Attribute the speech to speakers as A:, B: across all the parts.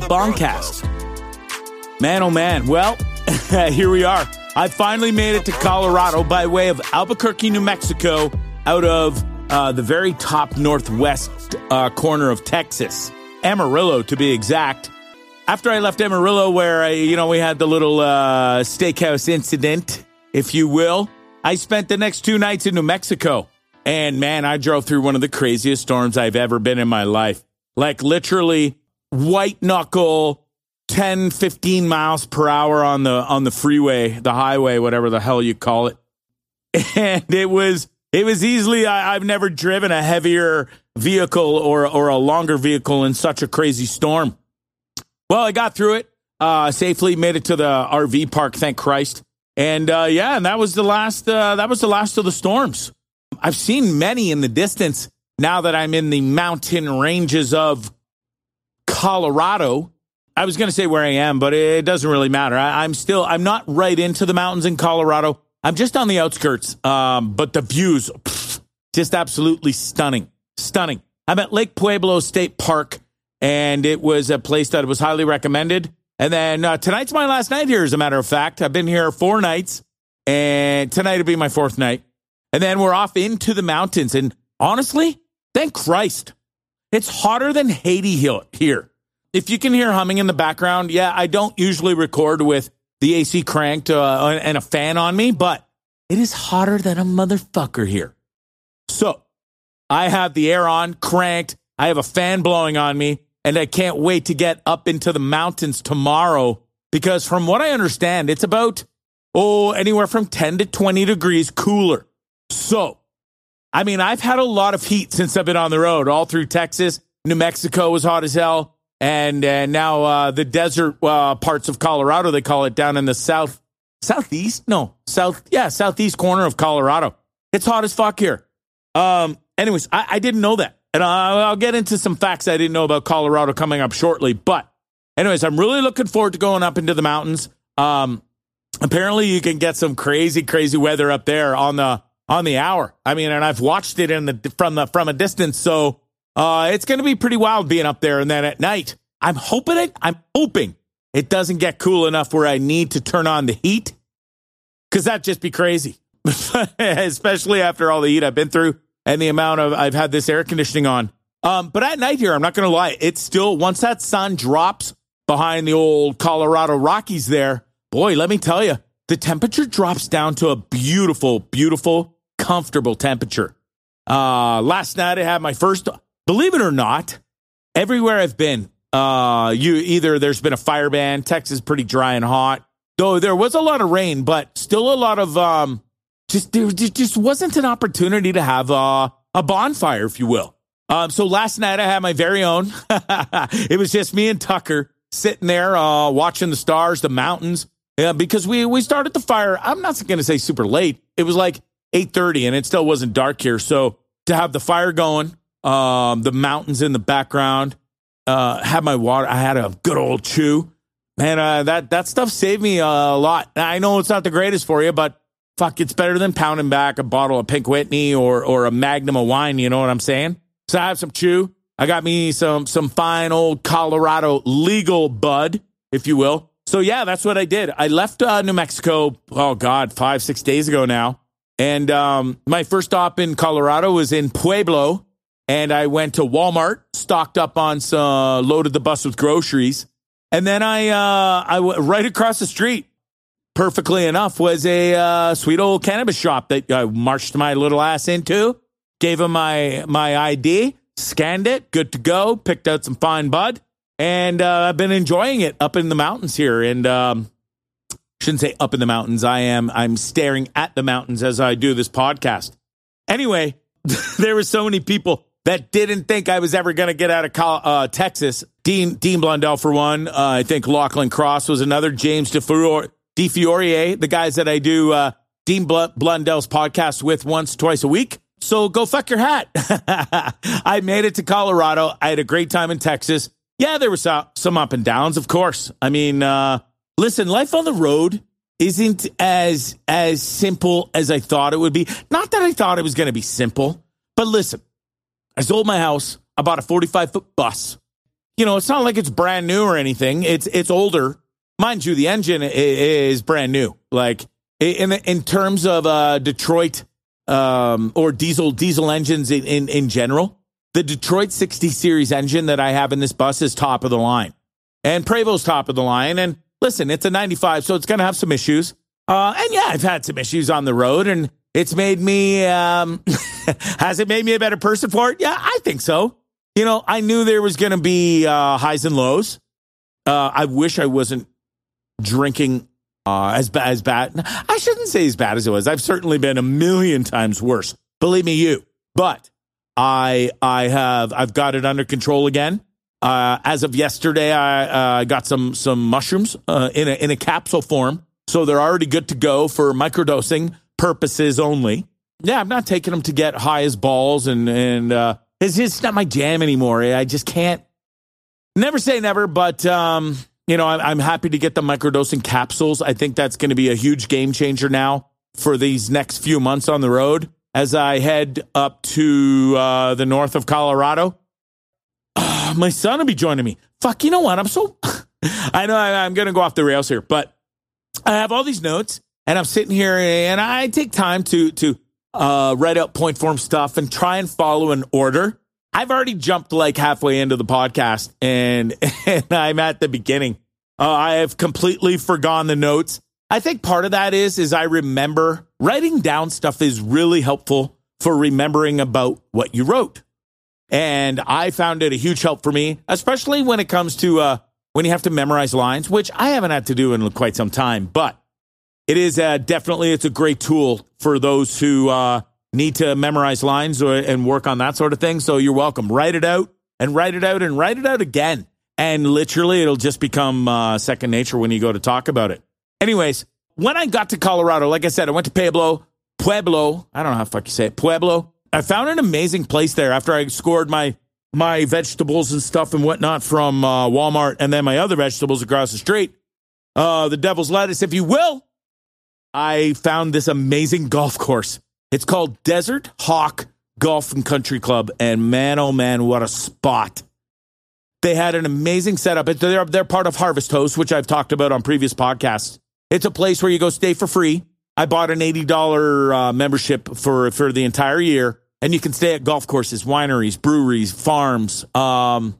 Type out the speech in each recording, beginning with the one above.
A: Bondcast. Man, oh man. Well, here we are. I finally made it to Colorado by way of Albuquerque, New Mexico, out of uh, the very top northwest uh, corner of Texas, Amarillo to be exact. After I left Amarillo, where I, you know we had the little uh, steakhouse incident, if you will, I spent the next two nights in New Mexico. And man, I drove through one of the craziest storms I've ever been in my life. Like literally white knuckle 10 15 miles per hour on the on the freeway, the highway, whatever the hell you call it. And it was it was easily I, I've never driven a heavier vehicle or or a longer vehicle in such a crazy storm. Well, I got through it uh, safely, made it to the RV park, thank Christ. And uh, yeah, and that was the last. Uh, that was the last of the storms. I've seen many in the distance now that I'm in the mountain ranges of Colorado. I was going to say where I am, but it doesn't really matter. I, am still. I'm not right into the mountains in Colorado. I'm just on the outskirts. Um, but the views, pff, just absolutely stunning, stunning. I'm at Lake Pueblo State Park, and it was a place that was highly recommended. And then uh, tonight's my last night here, as a matter of fact. I've been here four nights, and tonight will be my fourth night. And then we're off into the mountains. And honestly, thank Christ. It's hotter than Haiti here. If you can hear humming in the background, yeah, I don't usually record with the AC cranked uh, and a fan on me, but it is hotter than a motherfucker here. So I have the air on, cranked. I have a fan blowing on me, and I can't wait to get up into the mountains tomorrow because, from what I understand, it's about, oh, anywhere from 10 to 20 degrees cooler. So, I mean, I've had a lot of heat since I've been on the road, all through Texas. New Mexico was hot as hell. And, and now uh, the desert uh, parts of Colorado, they call it down in the south, southeast? No, south, yeah, southeast corner of Colorado. It's hot as fuck here. Um, anyways, I, I didn't know that. And I'll, I'll get into some facts I didn't know about Colorado coming up shortly. But, anyways, I'm really looking forward to going up into the mountains. Um, apparently, you can get some crazy, crazy weather up there on the on the hour. I mean, and I've watched it in the from the from a distance, so uh, it's going to be pretty wild being up there. And then at night, I'm hoping it. I'm hoping it doesn't get cool enough where I need to turn on the heat, because that'd just be crazy. Especially after all the heat I've been through and the amount of I've had this air conditioning on. Um, but at night here, I'm not going to lie, it's still once that sun drops behind the old Colorado Rockies there. Boy, let me tell you, the temperature drops down to a beautiful, beautiful, comfortable temperature. Uh, last night I had my first, believe it or not, everywhere I've been, uh, you either there's been a fire ban, Texas pretty dry and hot, though there was a lot of rain, but still a lot of, um, just, there just wasn't an opportunity to have uh, a bonfire, if you will. Um, so last night I had my very own. it was just me and Tucker sitting there, uh, watching the stars, the mountains. Yeah, because we we started the fire. I'm not going to say super late. It was like 8:30, and it still wasn't dark here. So to have the fire going, um, the mountains in the background, uh, had my water. I had a good old chew. Man, uh, that that stuff saved me a lot. I know it's not the greatest for you, but fuck, it's better than pounding back a bottle of Pink Whitney or or a Magnum of wine. You know what I'm saying? So I have some chew. I got me some some fine old Colorado legal bud, if you will. So yeah, that's what I did. I left uh, New Mexico. Oh God, five six days ago now. And um, my first stop in Colorado was in Pueblo, and I went to Walmart, stocked up on some, uh, loaded the bus with groceries, and then I uh, I went right across the street. Perfectly enough, was a uh, sweet old cannabis shop that I marched my little ass into. Gave him my my ID, scanned it, good to go. Picked out some fine bud and uh, I've been enjoying it up in the mountains here. And um, shouldn't say up in the mountains. I am. I'm staring at the mountains as I do this podcast. Anyway, there were so many people that didn't think I was ever going to get out of uh, Texas. Dean Dean Blundell for one. Uh, I think Lachlan Cross was another. James DeFior, DeFiorier, the guys that I do uh, Dean Bl- Blundell's podcast with once, twice a week. So go fuck your hat. I made it to Colorado. I had a great time in Texas. Yeah, there was some up and downs, of course. I mean, uh, listen, life on the road isn't as as simple as I thought it would be. Not that I thought it was going to be simple, but listen, I sold my house. I bought a 45 foot bus. You know, it's not like it's brand new or anything. It's it's older, mind you. The engine is brand new. Like in in terms of uh, Detroit um, or diesel diesel engines in, in in general, the Detroit 60 series engine that I have in this bus is top of the line, and Prevost top of the line. And listen, it's a 95, so it's going to have some issues. Uh, and yeah, I've had some issues on the road, and it's made me. Um, has it made me a better person for it? Yeah, I think so. You know, I knew there was going to be uh, highs and lows. Uh, I wish I wasn't drinking uh, as bad as bad. I shouldn't say as bad as it was. I've certainly been a million times worse. Believe me, you. But I I have I've got it under control again. Uh, as of yesterday, I uh, got some some mushrooms uh, in a in a capsule form, so they're already good to go for microdosing purposes only. Yeah, I'm not taking them to get high as balls, and and uh, it's just not my jam anymore. I just can't. Never say never, but um, you know, I'm, I'm happy to get the microdosing capsules. I think that's going to be a huge game changer now for these next few months on the road as I head up to uh, the north of Colorado. Uh, my son will be joining me. Fuck, you know what? I'm so. I know I, I'm going to go off the rails here, but I have all these notes and I'm sitting here and I take time to to uh, write out point form stuff and try and follow an order. I've already jumped like halfway into the podcast and, and I'm at the beginning. Uh, I have completely forgotten the notes. I think part of that is is I remember writing down stuff is really helpful for remembering about what you wrote. And I found it a huge help for me, especially when it comes to uh, when you have to memorize lines, which I haven't had to do in quite some time. But it is uh, definitely it's a great tool for those who uh, need to memorize lines or, and work on that sort of thing. So you're welcome. Write it out and write it out and write it out again. And literally, it'll just become uh, second nature when you go to talk about it. Anyways, when I got to Colorado, like I said, I went to Pueblo, Pueblo. I don't know how fuck you say it, Pueblo. I found an amazing place there after I scored my my vegetables and stuff and whatnot from uh, Walmart, and then my other vegetables across the street. Uh, the devil's lettuce, if you will. I found this amazing golf course. It's called Desert Hawk Golf and Country Club, and man, oh man, what a spot! They had an amazing setup. They're, they're part of Harvest Host, which I've talked about on previous podcasts. It's a place where you go stay for free. I bought an $80 uh, membership for, for the entire year, and you can stay at golf courses, wineries, breweries, farms. Um,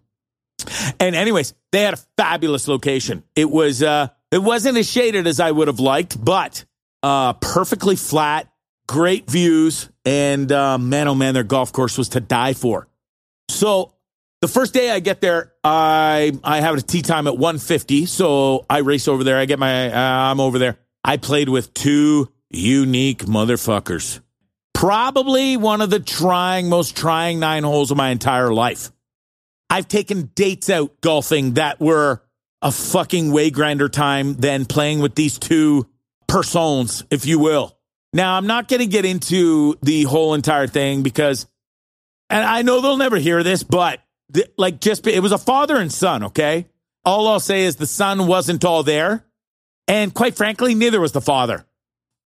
A: and anyways, they had a fabulous location. It was, uh, it wasn't as shaded as I would have liked, but, uh, perfectly flat, great views. And, uh, man, oh man, their golf course was to die for. So the first day I get there, I I have a tee time at 150, so I race over there. I get my uh, I'm over there. I played with two unique motherfuckers. Probably one of the trying most trying nine holes of my entire life. I've taken dates out golfing that were a fucking way grander time than playing with these two persons, if you will. Now, I'm not going to get into the whole entire thing because, and I know they'll never hear this, but like just it was a father and son. Okay, all I'll say is the son wasn't all there, and quite frankly, neither was the father.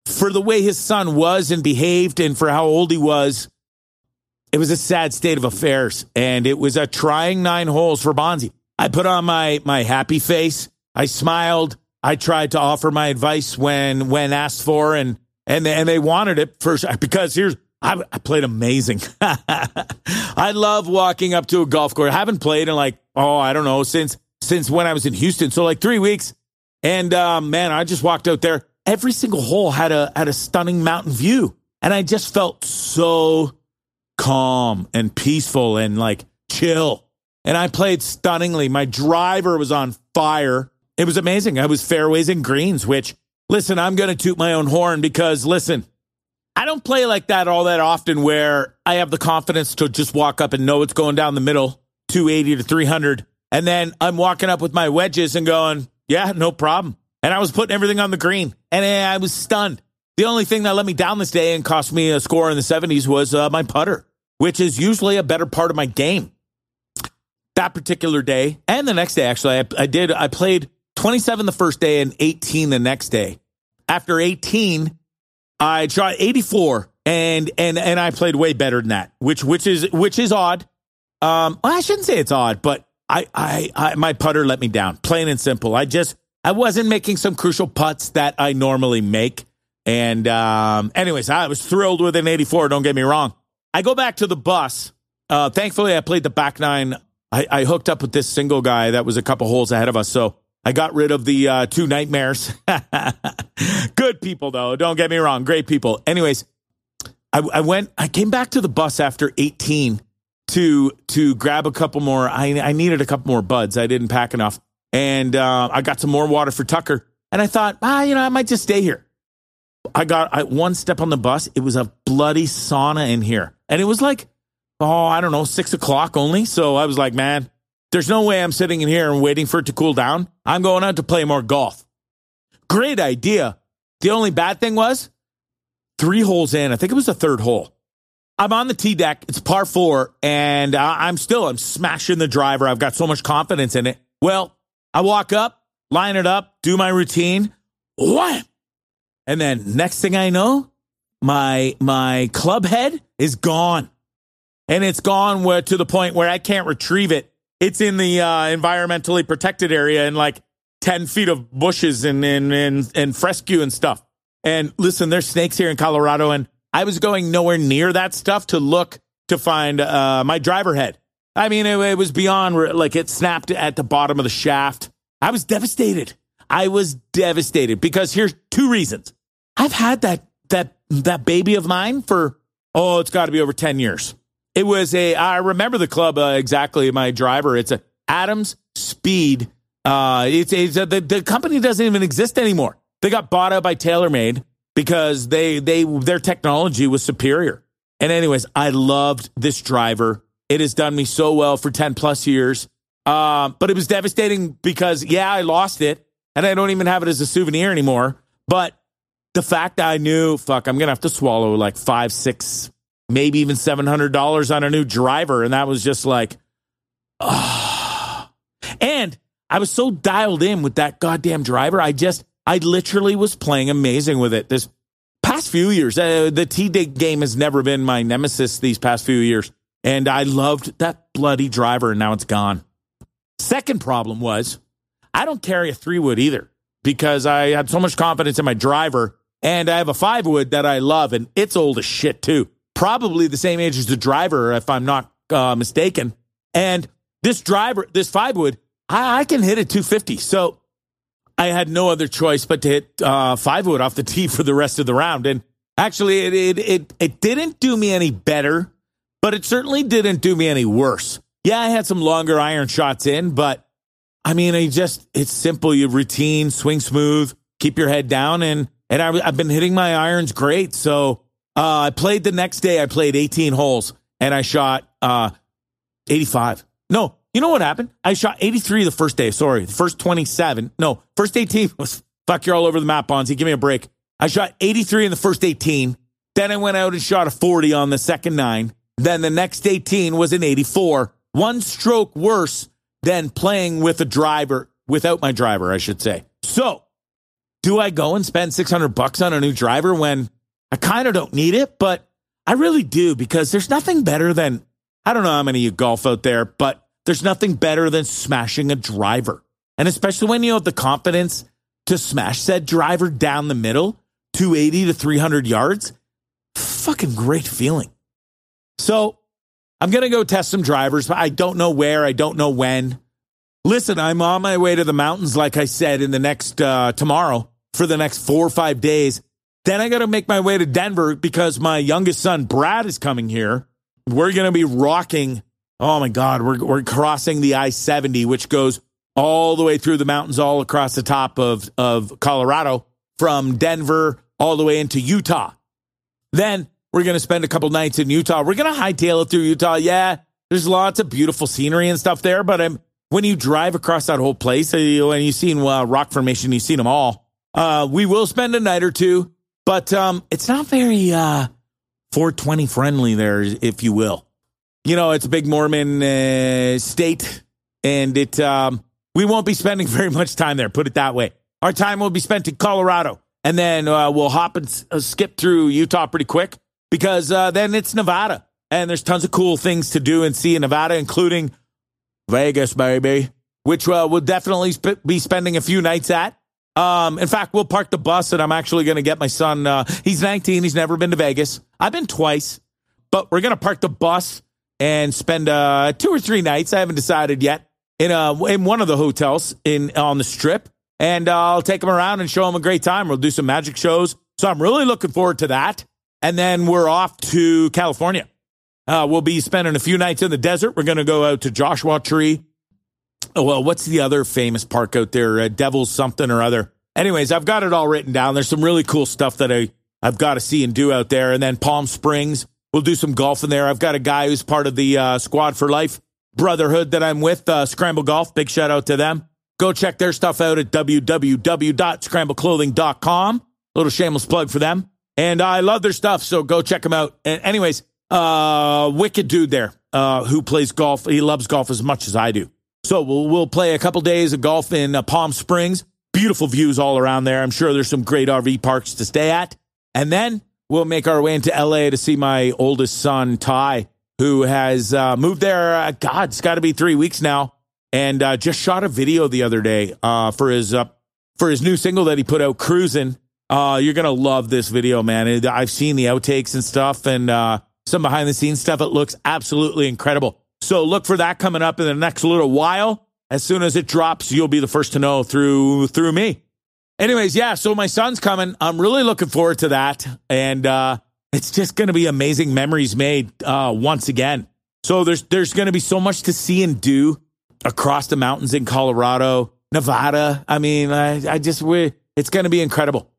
A: For the way his son was and behaved, and for how old he was, it was a sad state of affairs, and it was a trying nine holes for Bonzi. I put on my my happy face. I smiled. I tried to offer my advice when when asked for, and and they, and they wanted it first because here's I, I played amazing. I love walking up to a golf course. I haven't played in like, oh, I don't know, since since when I was in Houston. So like three weeks. And um, man, I just walked out there. Every single hole had a had a stunning mountain view. And I just felt so calm and peaceful and like chill. And I played stunningly. My driver was on fire. It was amazing. I was fairways and greens, which listen, I'm gonna toot my own horn because listen, I don't play like that all that often where I have the confidence to just walk up and know it's going down the middle, 280 to 300. And then I'm walking up with my wedges and going, yeah, no problem. And I was putting everything on the green and I was stunned. The only thing that let me down this day and cost me a score in the 70s was uh, my putter, which is usually a better part of my game. That particular day and the next day, actually, I, I did, I played 27 the first day and 18 the next day. After 18, I shot 84 and and and I played way better than that, which which is which is odd. Um, I shouldn't say it's odd, but I, I I my putter let me down, plain and simple. I just I wasn't making some crucial putts that I normally make. And um, anyways, I was thrilled with an 84. Don't get me wrong. I go back to the bus. Uh, thankfully, I played the back nine. I, I hooked up with this single guy that was a couple holes ahead of us, so I got rid of the uh, two nightmares. Good people, though. Don't get me wrong. Great people. Anyways, I, I, went. I came back to the bus after 18 to to grab a couple more. I, I needed a couple more buds. I didn't pack enough, and uh, I got some more water for Tucker. And I thought, ah, you know, I might just stay here. I got I, one step on the bus. It was a bloody sauna in here, and it was like, oh, I don't know, six o'clock only. So I was like, man, there's no way I'm sitting in here and waiting for it to cool down. I'm going out to play more golf. Great idea. The only bad thing was three holes in. I think it was the third hole. I'm on the tee deck. It's par four, and I'm still I'm smashing the driver. I've got so much confidence in it. Well, I walk up, line it up, do my routine, wham, and then next thing I know, my my club head is gone, and it's gone where, to the point where I can't retrieve it it's in the uh, environmentally protected area and like 10 feet of bushes and, and, and, and fescue and stuff. And listen, there's snakes here in Colorado, and I was going nowhere near that stuff to look to find uh, my driver head. I mean, it, it was beyond like it snapped at the bottom of the shaft. I was devastated. I was devastated because here's two reasons. I've had that that that baby of mine for oh, it's got to be over 10 years. It was a, I remember the club uh, exactly, my driver. It's a Adams Speed. Uh, it's, it's a, the, the company doesn't even exist anymore. They got bought out by TaylorMade because they, they, their technology was superior. And anyways, I loved this driver. It has done me so well for 10 plus years. Um, but it was devastating because, yeah, I lost it and I don't even have it as a souvenir anymore. But the fact that I knew, fuck, I'm going to have to swallow like five, six, maybe even $700 on a new driver. And that was just like, oh. And I was so dialed in with that goddamn driver. I just, I literally was playing amazing with it this past few years. Uh, the T Dig game has never been my nemesis these past few years. And I loved that bloody driver, and now it's gone. Second problem was I don't carry a three wood either because I had so much confidence in my driver. And I have a five wood that I love, and it's old as shit too probably the same age as the driver, if I'm not uh, mistaken. And this driver, this five wood, I, I, can hit it 250. So I had no other choice but to hit uh, five wood off the tee for the rest of the round. And actually, it, it, it, it didn't do me any better, but it certainly didn't do me any worse. Yeah, I had some longer iron shots in, but I mean, I just, it's simple. You routine, swing smooth, keep your head down. And, and I, I've been hitting my irons great. So, uh, I played the next day. I played 18 holes and I shot uh, 85. No, you know what happened? I shot 83 the first day. Sorry, the first 27. No, first 18 was fuck. You're all over the map, Bonzi. Give me a break. I shot 83 in the first 18. Then I went out and shot a 40 on the second nine. Then the next 18 was an 84. One stroke worse than playing with a driver, without my driver, I should say. So, do I go and spend 600 bucks on a new driver when I kind of don't need it, but I really do because there's nothing better than, I don't know how many you golf out there, but there's nothing better than smashing a driver. And especially when you have the confidence to smash said driver down the middle, 280 to 300 yards, fucking great feeling. So I'm going to go test some drivers, but I don't know where, I don't know when. Listen, I'm on my way to the mountains, like I said, in the next, uh, tomorrow for the next four or five days. Then I got to make my way to Denver because my youngest son, Brad, is coming here. We're going to be rocking. Oh my God, we're, we're crossing the I 70, which goes all the way through the mountains, all across the top of, of Colorado from Denver all the way into Utah. Then we're going to spend a couple nights in Utah. We're going to hightail it through Utah. Yeah, there's lots of beautiful scenery and stuff there, but um, when you drive across that whole place, and you've seen uh, rock formation, you've seen them all. Uh, we will spend a night or two, but um, it's not very uh, 420 friendly there, if you will. You know, it's a big Mormon uh, state, and it um, we won't be spending very much time there. Put it that way. Our time will be spent in Colorado, and then uh, we'll hop and uh, skip through Utah pretty quick because uh, then it's Nevada, and there's tons of cool things to do and see in Nevada, including Vegas, baby, which uh, we'll definitely sp- be spending a few nights at. Um, in fact, we'll park the bus, and I'm actually going to get my son. Uh, he's 19. He's never been to Vegas. I've been twice, but we're going to park the bus and spend uh, two or three nights. I haven't decided yet in a in one of the hotels in on the strip, and uh, I'll take him around and show him a great time. We'll do some magic shows. So I'm really looking forward to that. And then we're off to California. Uh, we'll be spending a few nights in the desert. We're going to go out to Joshua Tree. Oh, well, what's the other famous park out there? Uh, Devil's something or other. Anyways, I've got it all written down. There's some really cool stuff that I, I've got to see and do out there. And then Palm Springs, we'll do some golf in there. I've got a guy who's part of the uh, Squad for Life Brotherhood that I'm with, uh, Scramble Golf. Big shout out to them. Go check their stuff out at www.scrambleclothing.com. Little shameless plug for them. And I love their stuff, so go check them out. And anyways, uh, wicked dude there, uh, who plays golf. He loves golf as much as I do. So we'll, we'll play a couple days of golf in uh, Palm Springs. Beautiful views all around there. I'm sure there's some great RV parks to stay at. And then we'll make our way into LA to see my oldest son, Ty, who has uh, moved there. Uh, God, it's got to be three weeks now, and uh, just shot a video the other day uh, for his uh, for his new single that he put out, "Cruising." You're gonna love this video, man. I've seen the outtakes and stuff, and some behind the scenes stuff. It looks absolutely incredible. So look for that coming up in the next little while. As soon as it drops, you'll be the first to know through through me. Anyways, yeah, so my son's coming. I'm really looking forward to that. And uh it's just going to be amazing memories made uh once again. So there's there's going to be so much to see and do across the mountains in Colorado, Nevada. I mean, I, I just we it's going to be incredible.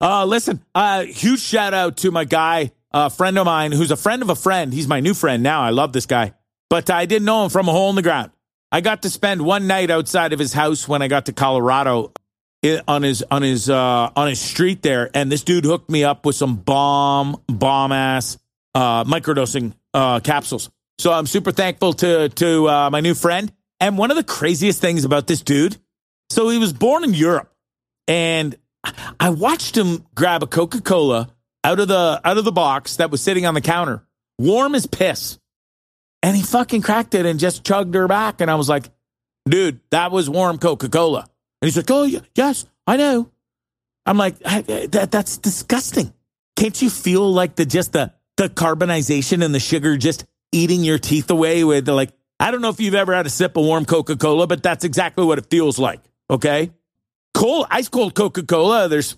A: Uh listen, uh huge shout out to my guy a friend of mine who's a friend of a friend. He's my new friend now. I love this guy, but I didn't know him from a hole in the ground. I got to spend one night outside of his house when I got to Colorado on his on his uh, on his street there, and this dude hooked me up with some bomb bomb ass uh, microdosing uh, capsules. So I'm super thankful to to uh, my new friend. And one of the craziest things about this dude, so he was born in Europe, and I watched him grab a Coca Cola out of the out of the box that was sitting on the counter, warm as piss. And he fucking cracked it and just chugged her back. And I was like, dude, that was warm Coca Cola. And he's like, oh, yes, I know. I'm like, that, that's disgusting. Can't you feel like the just the the carbonization and the sugar just eating your teeth away with like I don't know if you've ever had a sip of warm Coca-Cola, but that's exactly what it feels like. Okay. Cold, ice cold Coca-Cola. There's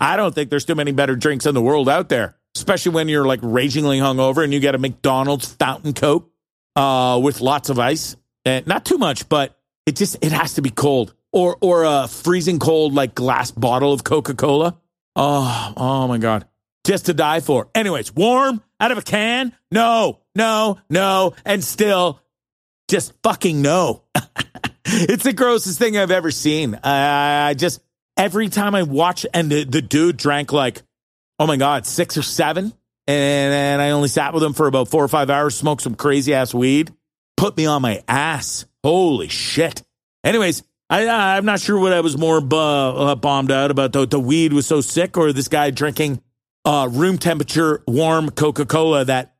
A: I don't think there's too many better drinks in the world out there, especially when you're like ragingly hungover and you get a McDonald's fountain Coke uh, with lots of ice. And not too much, but it just it has to be cold or or a freezing cold like glass bottle of Coca Cola. Oh, oh my god, just to die for. Anyways, warm out of a can? No, no, no, and still, just fucking no. it's the grossest thing I've ever seen. I, I just every time I watch, and the, the dude drank like, oh my God, six or seven. And, and I only sat with him for about four or five hours, smoked some crazy ass weed, put me on my ass. Holy shit. Anyways, I, I'm not sure what I was more bu- uh, bombed out about. The, the weed was so sick, or this guy drinking uh, room temperature warm Coca Cola that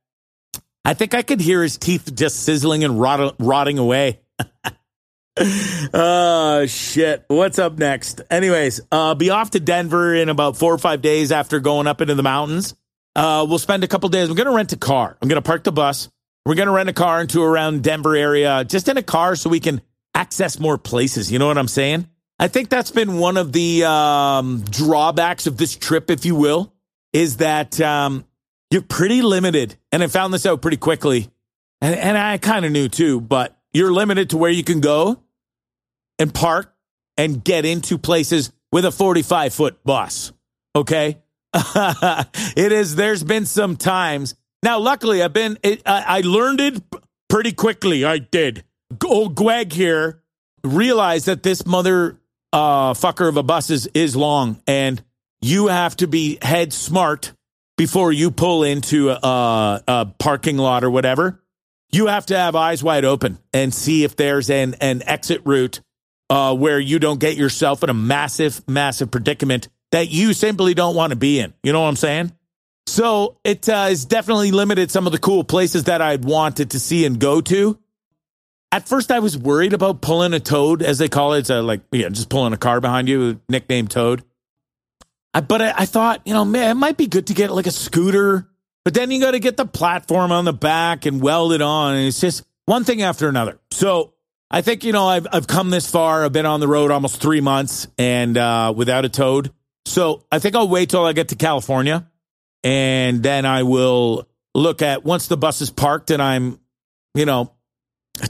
A: I think I could hear his teeth just sizzling and rot- rotting away. oh shit what's up next anyways uh be off to denver in about four or five days after going up into the mountains uh we'll spend a couple days. I'm gonna rent a car. I'm gonna park the bus. We're gonna rent a car into around denver area just in a car so we can access more places. You know what i'm saying? I think that's been one of the um drawbacks of this trip if you will is that um you're pretty limited. And i found this out pretty quickly. And, and i kind of knew too but you're limited to where you can go and park and get into places with a 45 foot bus. Okay. it is. There's been some times. Now, luckily, I've been. It, I, I learned it pretty quickly. I did. Old Gweg here realized that this mother uh, fucker of a bus is is long, and you have to be head smart before you pull into a, a parking lot or whatever. You have to have eyes wide open and see if there's an an exit route uh, where you don't get yourself in a massive, massive predicament that you simply don't want to be in. You know what I'm saying? So it uh, has definitely limited some of the cool places that I'd wanted to see and go to. At first, I was worried about pulling a toad, as they call it. It's a, like, yeah, just pulling a car behind you, nicknamed Toad. I, but I, I thought, you know, man, it might be good to get like a scooter, but then you got to get the platform on the back and weld it on. And it's just one thing after another. So I think, you know, I've, I've come this far. I've been on the road almost three months and uh, without a toad. So I think I'll wait till I get to California and then I will look at once the bus is parked and I'm, you know,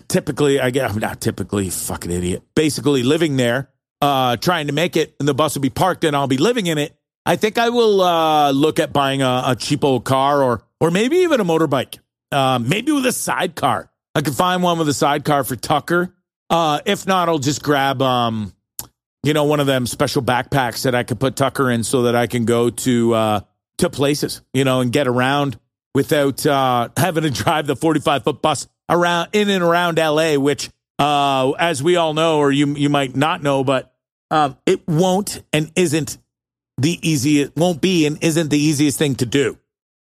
A: typically, I get, I'm not typically fucking idiot, basically living there, uh, trying to make it and the bus will be parked and I'll be living in it. I think I will, uh, look at buying a, a cheap old car or, or maybe even a motorbike, uh, maybe with a sidecar. I could find one with a sidecar for Tucker. Uh, if not, I'll just grab, um, you know, one of them special backpacks that I could put Tucker in so that I can go to, uh, to places, you know, and get around without, uh, having to drive the 45 foot bus around in and around LA, which, uh, as we all know, or you, you might not know, but, um, it won't and isn't the easiest, won't be and isn't the easiest thing to do.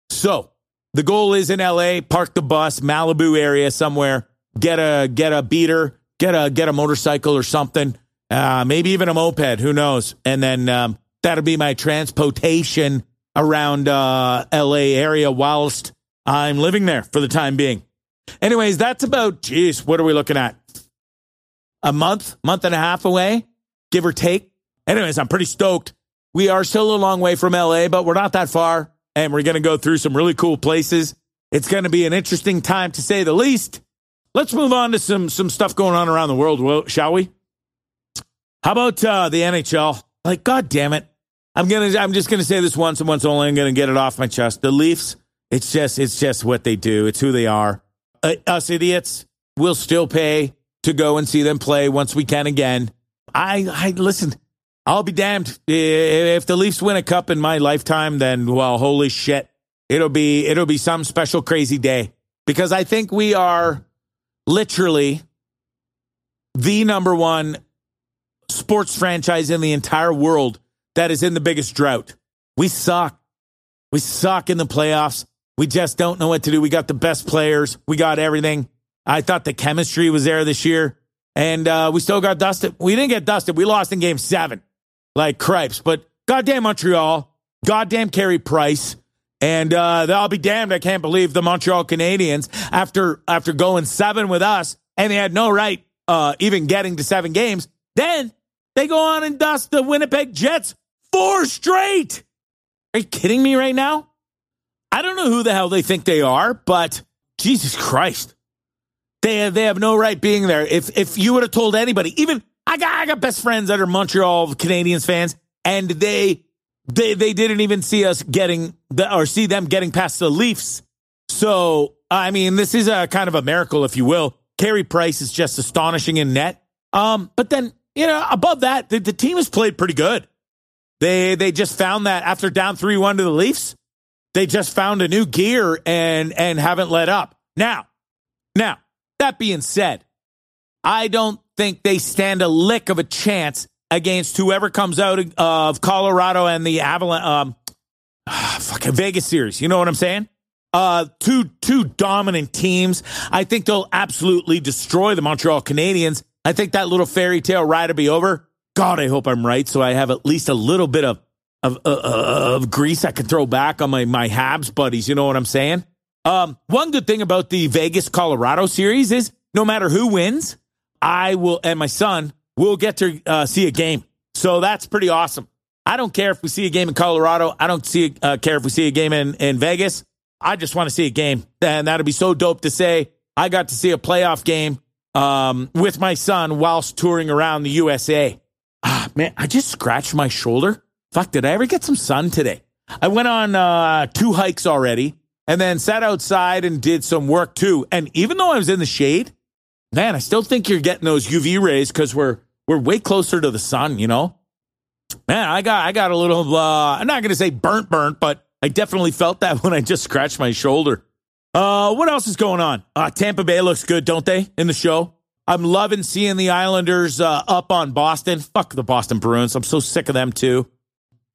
A: So the goal is in LA, park the bus, Malibu area somewhere, get a get a beater, get a get a motorcycle or something, uh, maybe even a moped, who knows? And then um, that'll be my transportation around uh, LA area whilst I'm living there for the time being. Anyways, that's about geez, what are we looking at? A month, month and a half away, give or take. Anyways, I'm pretty stoked. We are still a long way from LA, but we're not that far and we're to go through some really cool places. It's to be an interesting time to say the least. Let's move on to some some stuff going on around the world, shall we? How about uh, the NHL? Like, god damn it! I'm gonna I'm just gonna say this once and once only. I'm gonna get it off my chest. The Leafs. It's just it's just what they do. It's who they are. Uh, us idiots will still pay to go and see them play once we can again. I I listen. I'll be damned if the Leafs win a cup in my lifetime. Then, well, holy shit, it'll be it'll be some special crazy day because I think we are literally the number one sports franchise in the entire world that is in the biggest drought. We suck. We suck in the playoffs. We just don't know what to do. We got the best players. We got everything. I thought the chemistry was there this year, and uh, we still got dusted. We didn't get dusted. We lost in game seven like cripes. But goddamn Montreal, goddamn Carey Price. And uh, I'll be damned. I can't believe the Montreal Canadiens, after after going seven with us, and they had no right uh, even getting to seven games. Then they go on and dust the Winnipeg Jets four straight. Are you kidding me right now? I don't know who the hell they think they are, but Jesus Christ, they they have no right being there. If if you would have told anybody, even I got I got best friends that are Montreal Canadiens fans, and they they they didn't even see us getting the, or see them getting past the Leafs. So I mean, this is a kind of a miracle, if you will. Carey Price is just astonishing in net. Um, but then you know, above that, the, the team has played pretty good. They they just found that after down three one to the Leafs, they just found a new gear and and haven't let up. Now, now that being said, I don't think they stand a lick of a chance against whoever comes out of Colorado and the Avalanche, um, fucking Vegas series. You know what I'm saying? Uh, two two dominant teams. I think they'll absolutely destroy the Montreal Canadiens. I think that little fairy tale ride will be over. God, I hope I'm right, so I have at least a little bit of of uh, uh of grease I can throw back on my my Habs buddies. You know what I'm saying? Um, one good thing about the Vegas Colorado series is no matter who wins, I will, and my son will get to uh, see a game. So that's pretty awesome. I don't care if we see a game in Colorado. I don't see uh, care if we see a game in, in Vegas. I just want to see a game. And that'd be so dope to say I got to see a playoff game um, with my son whilst touring around the USA. Ah, man, I just scratched my shoulder. Fuck, did I ever get some sun today? I went on uh, two hikes already and then sat outside and did some work too. And even though I was in the shade, man, I still think you're getting those UV rays because we're we're way closer to the sun, you know? Man, I got I got a little uh I'm not gonna say burnt burnt, but I definitely felt that when I just scratched my shoulder. Uh what else is going on? Uh Tampa Bay looks good, don't they, in the show? I'm loving seeing the Islanders uh, up on Boston. Fuck the Boston Bruins. I'm so sick of them too.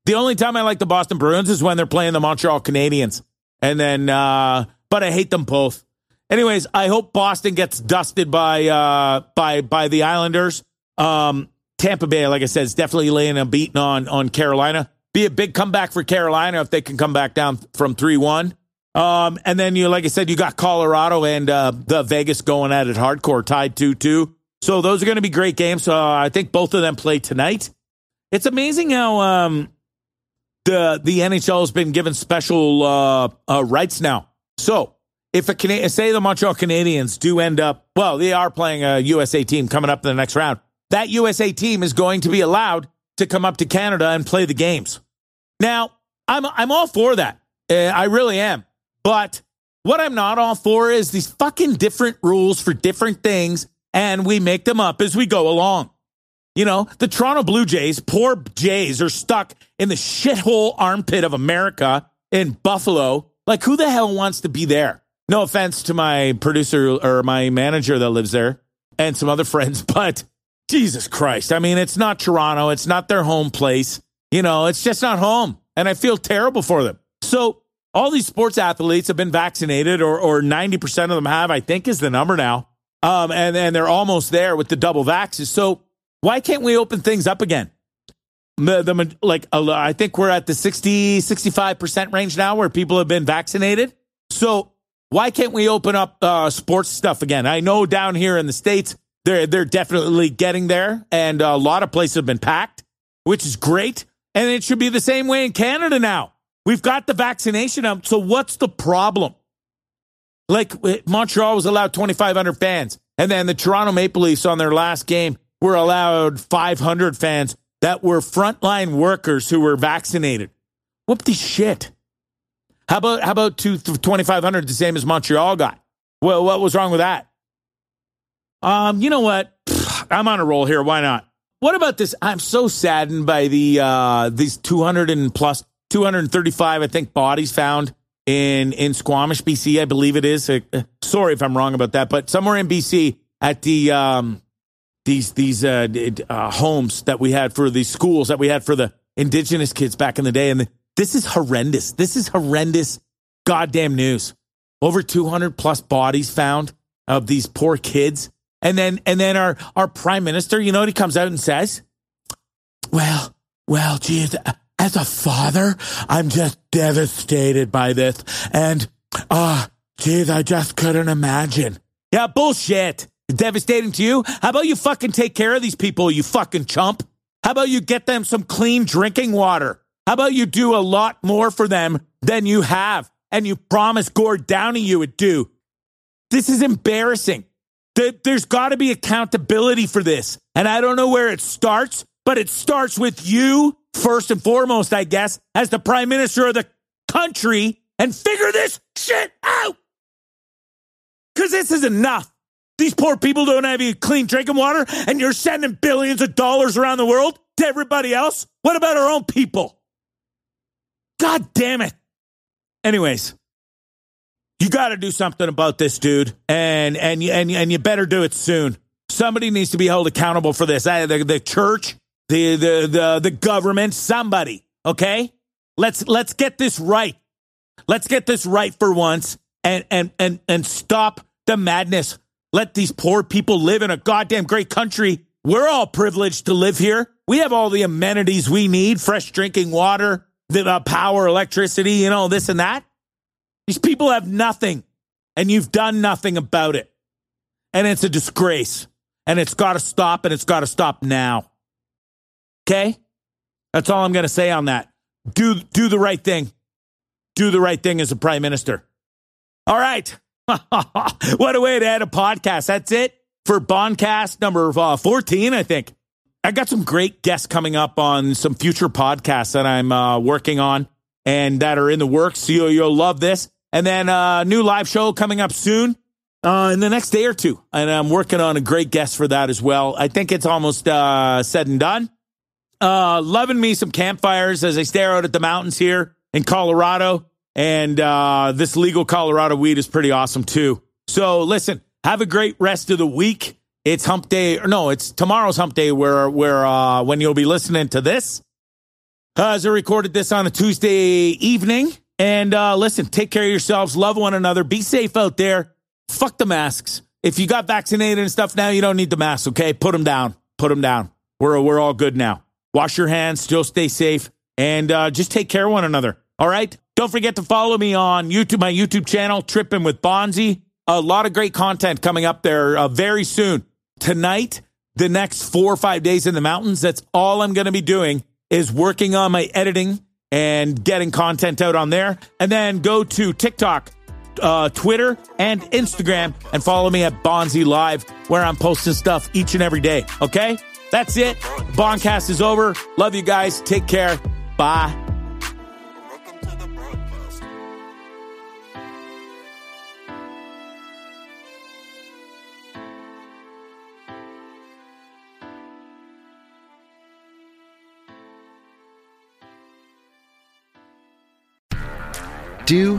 A: The only time I like the Boston Bruins is when they're playing the Montreal Canadiens. And then uh but I hate them both. Anyways, I hope Boston gets dusted by uh by by the Islanders. Um, Tampa Bay, like I said, is definitely laying a beating on on Carolina. Be a big comeback for Carolina if they can come back down from three one. Um, and then you, like I said, you got Colorado and uh, the Vegas going at it hardcore, tied two two. So those are going to be great games. Uh, I think both of them play tonight. It's amazing how um, the the NHL has been given special uh, uh, rights now. So if a say the Montreal Canadiens do end up, well, they are playing a USA team coming up in the next round that USA team is going to be allowed to come up to Canada and play the games. Now, I'm I'm all for that. Uh, I really am. But what I'm not all for is these fucking different rules for different things and we make them up as we go along. You know, the Toronto Blue Jays, poor Jays, are stuck in the shithole armpit of America in Buffalo. Like, who the hell wants to be there? No offense to my producer or my manager that lives there and some other friends, but Jesus Christ. I mean, it's not Toronto. It's not their home place. You know, it's just not home. And I feel terrible for them. So all these sports athletes have been vaccinated or, or 90% of them have, I think is the number now. Um, and, and they're almost there with the double vaxes. So why can't we open things up again? The, the like, I think we're at the 60, 65% range now where people have been vaccinated. So why can't we open up uh, sports stuff again? I know down here in the States, they're they're definitely getting there, and a lot of places have been packed, which is great. And it should be the same way in Canada now. We've got the vaccination. So what's the problem? Like Montreal was allowed 2,500 fans, and then the Toronto Maple Leafs on their last game were allowed 500 fans that were frontline workers who were vaccinated. Whoop the shit. How about how about 2,500 the same as Montreal got? Well, what was wrong with that? Um, you know what? I'm on a roll here. Why not? What about this? I'm so saddened by the uh these 200 and plus 235, I think, bodies found in in Squamish, BC. I believe it is. Uh, sorry if I'm wrong about that, but somewhere in BC at the um these these uh, uh homes that we had for these schools that we had for the indigenous kids back in the day, and the, this is horrendous. This is horrendous. Goddamn news. Over 200 plus bodies found of these poor kids and then and then our our prime minister, you know what he comes out and says? Well, well, geez, as a father, I'm just devastated by this. And ah, uh, geez, I just couldn't imagine. Yeah, bullshit. Devastating to you? How about you fucking take care of these people, you fucking chump? How about you get them some clean drinking water? How about you do a lot more for them than you have and you promised Gord Downie you would do? This is embarrassing. There's got to be accountability for this. And I don't know where it starts, but it starts with you first and foremost, I guess, as the prime minister of the country and figure this shit out. Because this is enough. These poor people don't have any clean drinking water, and you're sending billions of dollars around the world to everybody else. What about our own people? God damn it. Anyways, you got to do something about this, dude, and and and and you better do it soon. Somebody needs to be held accountable for this. The, the church, the, the the the government, somebody. Okay, let's let's get this right. Let's get this right for once, and and and and stop the madness. Let these poor people live in a goddamn great country. We're all privileged to live here. We have all the amenities we need: fresh drinking water, the uh, power, electricity, you know, this and that. These people have nothing, and you've done nothing about it. And it's a disgrace. And it's got to stop, and it's got to stop now. Okay? That's all I'm going to say on that. Do, do the right thing. Do the right thing as a prime minister. All right. what a way to end a podcast. That's it for Bondcast number uh, 14, I think. I got some great guests coming up on some future podcasts that I'm uh, working on. and that are in the works. So you'll, you'll love this. And then a uh, new live show coming up soon uh, in the next day or two. And I'm working on a great guest for that as well. I think it's almost uh, said and done. Uh, loving me some campfires as I stare out at the mountains here in Colorado. And uh, this legal Colorado weed is pretty awesome too. So listen, have a great rest of the week. It's hump day. Or no, it's tomorrow's hump day where, where, uh, when you'll be listening to this. Uh, as I recorded this on a Tuesday evening. And uh, listen, take care of yourselves, love one another, be safe out there. Fuck the masks. If you got vaccinated and stuff now, you don't need the masks, okay? Put them down. Put them down. We're, we're all good now. Wash your hands, still stay safe, and uh, just take care of one another. All right? Don't forget to follow me on YouTube, my YouTube channel, Tripping with Bonzi. A lot of great content coming up there uh, very soon. Tonight, the next four or five days in the mountains, that's all I'm going to be doing is working on my editing and getting content out on there. And then go to TikTok, uh, Twitter, and Instagram and follow me at Bonzi Live, where I'm posting stuff each and every day. Okay? That's it. Bondcast is over. Love you guys. Take care. Bye.
B: do,